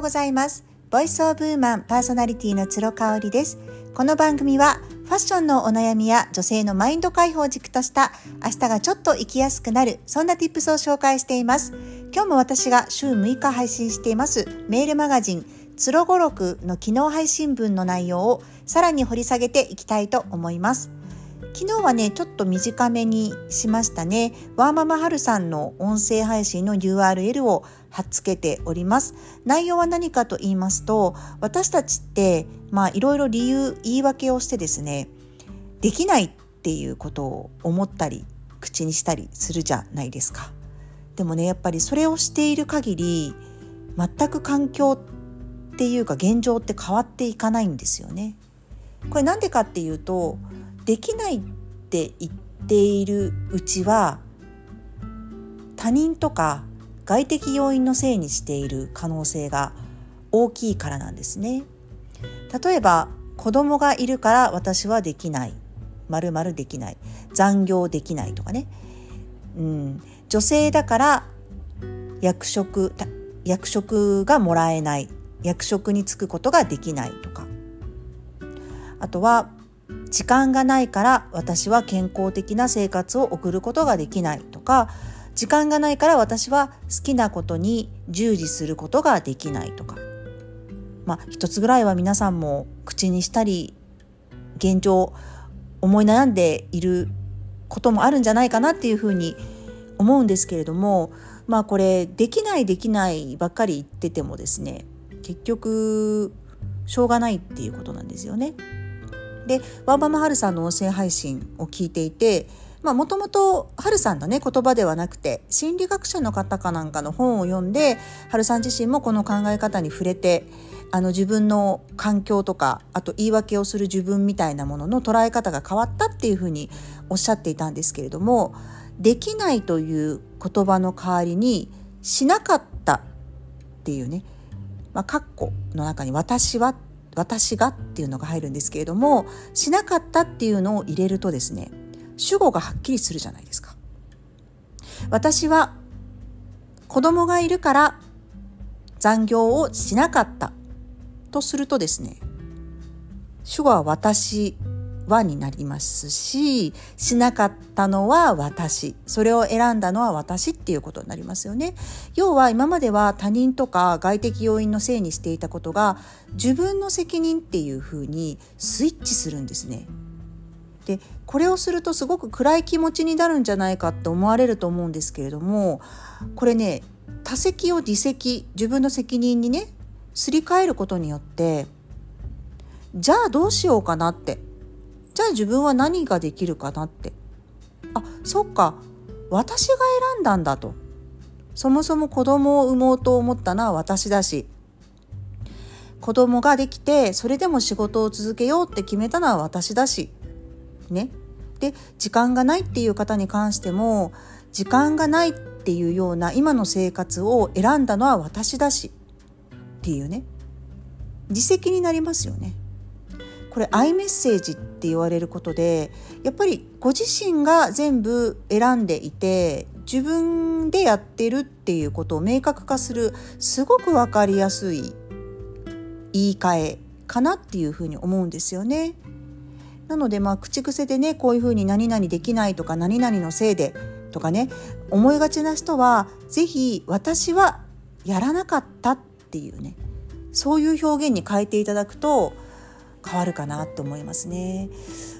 うございます。ボイスオブウーマンパーソナリティの鶴香織です。この番組はファッションのお悩みや女性のマインド解放軸とした明日がちょっと生きやすくなるそんな tips を紹介しています。今日も私が週6日配信していますメールマガジンつろごろくの機能配信文の内容をさらに掘り下げていきたいと思います。昨日はねちょっと短めにしましたね。ワーママハルさんの音声配信の URL を貼っつけております。内容は何かと言いますと私たちってまあいろいろ理由言い訳をしてですねできないっていうことを思ったり口にしたりするじゃないですか。でもねやっぱりそれをしている限り全く環境っていうか現状って変わっていかないんですよね。これなんでかっていうとできないって言っているうちは他人とか外的要因のせいにしている可能性が大きいからなんですね。例えば子供がいるから私はできない。まるまるできない。残業できないとかね、うん、女性だから役職役職がもらえない。役職に就くことができないとか。あとは時間がないから私は健康的な生活を送ることができないとか時間がないから私は好きなことに従事することができないとかまあ一つぐらいは皆さんも口にしたり現状思い悩んでいることもあるんじゃないかなっていうふうに思うんですけれどもまあこれできないできないばっかり言っててもですね結局しょうがないっていうことなんですよね。でワーバマハルさんの音声配信を聞いていてもともとハルさんのね言葉ではなくて心理学者の方かなんかの本を読んでハルさん自身もこの考え方に触れてあの自分の環境とかあと言い訳をする自分みたいなものの捉え方が変わったっていうふうにおっしゃっていたんですけれどもできないという言葉の代わりにしなかったっていうね、まあ、括弧の中に私はっ私がっていうのが入るんですけれどもしなかったっていうのを入れるとですね主語がはっきりするじゃないですか。私は子供がいるから残業をしなかったとするとですね主語は私はになりますししなかったのは私。それを選んだのは私っていうことになりますよね。要は今までは他人とか外的要因のせいにしていたことが自分の責任っていうふうにスイッチするんですね。でこれをするとすごく暗い気持ちになるんじゃないかって思われると思うんですけれどもこれね他責を自責自分の責任にねすり替えることによってじゃあどうしようかなってじゃあ自分は何ができるかなって。あそっか。私が選んだんだと。そもそも子供を産もうと思ったのは私だし。子供ができてそれでも仕事を続けようって決めたのは私だし。ね。で時間がないっていう方に関しても時間がないっていうような今の生活を選んだのは私だし。っていうね。自責になりますよね。これアイメッセージって言われることでやっぱりご自身が全部選んでいて自分でやってるっていうことを明確化するすごく分かりやすい言い換えかなっていうふうに思うんですよね。なのでまあ口癖でねこういうふうに何々できないとか何々のせいでとかね思いがちな人は是非私はやらなかったっていうねそういう表現に変えていただくと変わるかなと思いますね。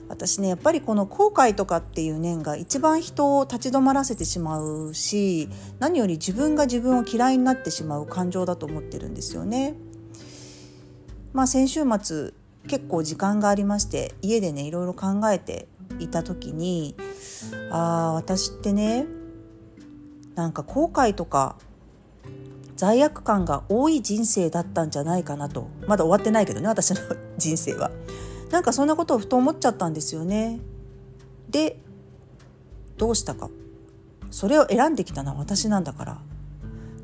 私ねやっぱりこの後悔とかっていう念が一番人を立ち止まらせてしまうし何より自分が自分を嫌いになってしまう感情だと思ってるんですよね。まあ先週末結構時間がありまして家でねいろいろ考えていた時にああ私ってねなんか後悔とか罪悪感が多い人生だったんじゃないかなとまだ終わってないけどね私の人生は。なんかそんなことをふと思っちゃったんですよね。でどうしたか。それを選んできたのは私なんだから。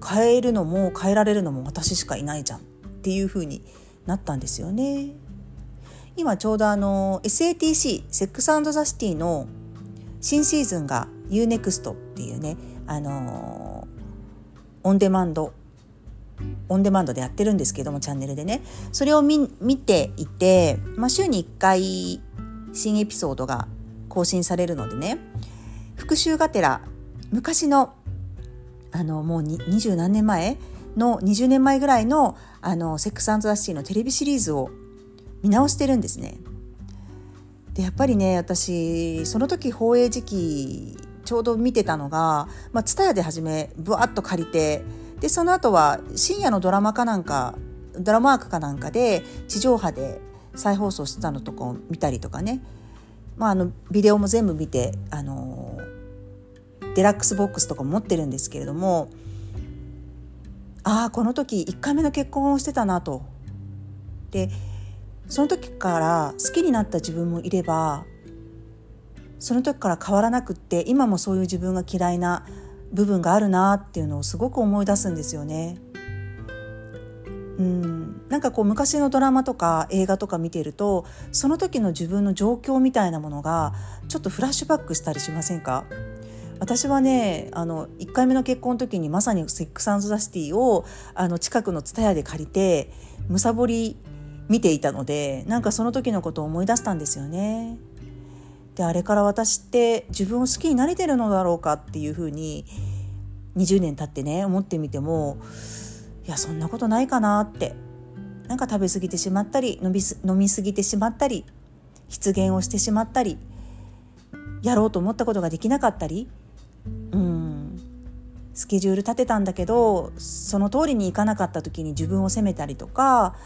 変えるのも変えられるのも私しかいないじゃん。っていう風になったんですよね。今ちょうどあの SATC セックスザシティの新シーズンが UNEXT っていうねあのオンデマンドオンデマンドでやってるんですけどもチャンネルでねそれを見ていて、まあ、週に1回新エピソードが更新されるのでね復習がてら昔のあのもう二十何年前の20年前ぐらいのあのセックスザ・シティのテレビシリーズを見直してるんですね。でやっぱりね私その時放映時期ちょうど見てたのが、まあ、ツタヤで初めぶわっと借りてでその後は深夜のドラマかなんかドラマワークかなんかで地上波で再放送してたのとかを見たりとかね、まあ、あのビデオも全部見てあのデラックスボックスとか持ってるんですけれどもああこの時1回目の結婚をしてたなと。でその時から好きになった自分もいればその時から変わらなくって今もそういう自分が嫌いな部分があるなっていうのをすごく思い出すんですよね。うんなんかこう昔のドラマとか映画とか見てるとその時の自分の状況みたいなものがちょっとフラッシュバックしたりしませんか？私はねあの1回目の結婚の時にまさに「セックスザ・シティを」あの近くの蔦屋で借りてむさぼり見ていたのでなんかその時のことを思い出したんですよね。であれから私って自分を好きになれてるのだろうかっていうふうに20年経ってね思ってみてもいやそんなことないかなって。なんか食べ過ぎてしまったり飲み飲み過ぎてしまったり失言をしてしまったりやろうと思ったことができなかったり。うん。スケジュール立てたんだけどその通りにいかなかった時に自分を責めたりとか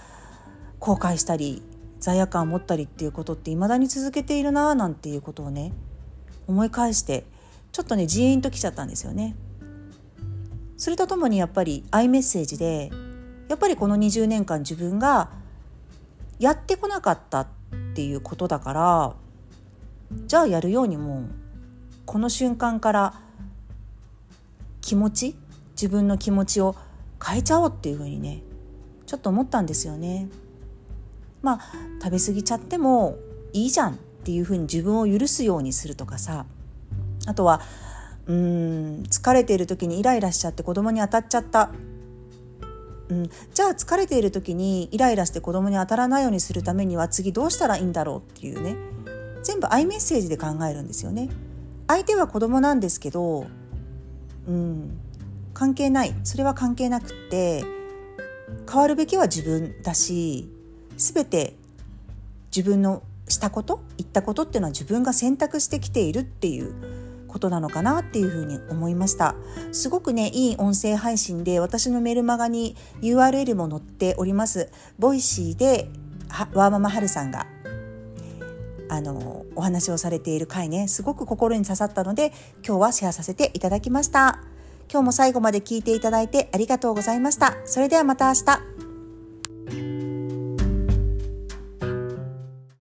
後悔したり罪悪感を持ったりっていうことって未だに続けているななんていうことをね思い返してちょっとねジーンときちゃったんですよね。それとともにやっぱりアイメッセージでやっぱりこの20年間自分がやってこなかったっていうことだからじゃあやるようにもうこの瞬間から気持ち自分の気持ちを変えちゃおうっていうふうにねちょっと思ったんですよね。まあ食べ過ぎちゃってもいいじゃんっていうふうに自分を許すようにするとかさ。あとはうん疲れている時にイライラしちゃって子供に当たっちゃった、うん、じゃあ疲れている時にイライラして子供に当たらないようにするためには次どうしたらいいんだろうっていうね。全部アイメッセージで考えるんですよね。相手は子供なんですけど、うん、関係ない。それは関係なくって変わるべきは自分だし全て自分のしたこと言ったことっていうのは自分が選択してきているっていうことなのかなっていうふうに思いました。すごくねいい音声配信で私のメルマガに URL も載っております。 Voicy でワーママはるさんがあのお話をされている回ねすごく心に刺さったので今日はシェアさせていただきました。今日も最後まで聞いていただいてありがとうございました。それではまた明日。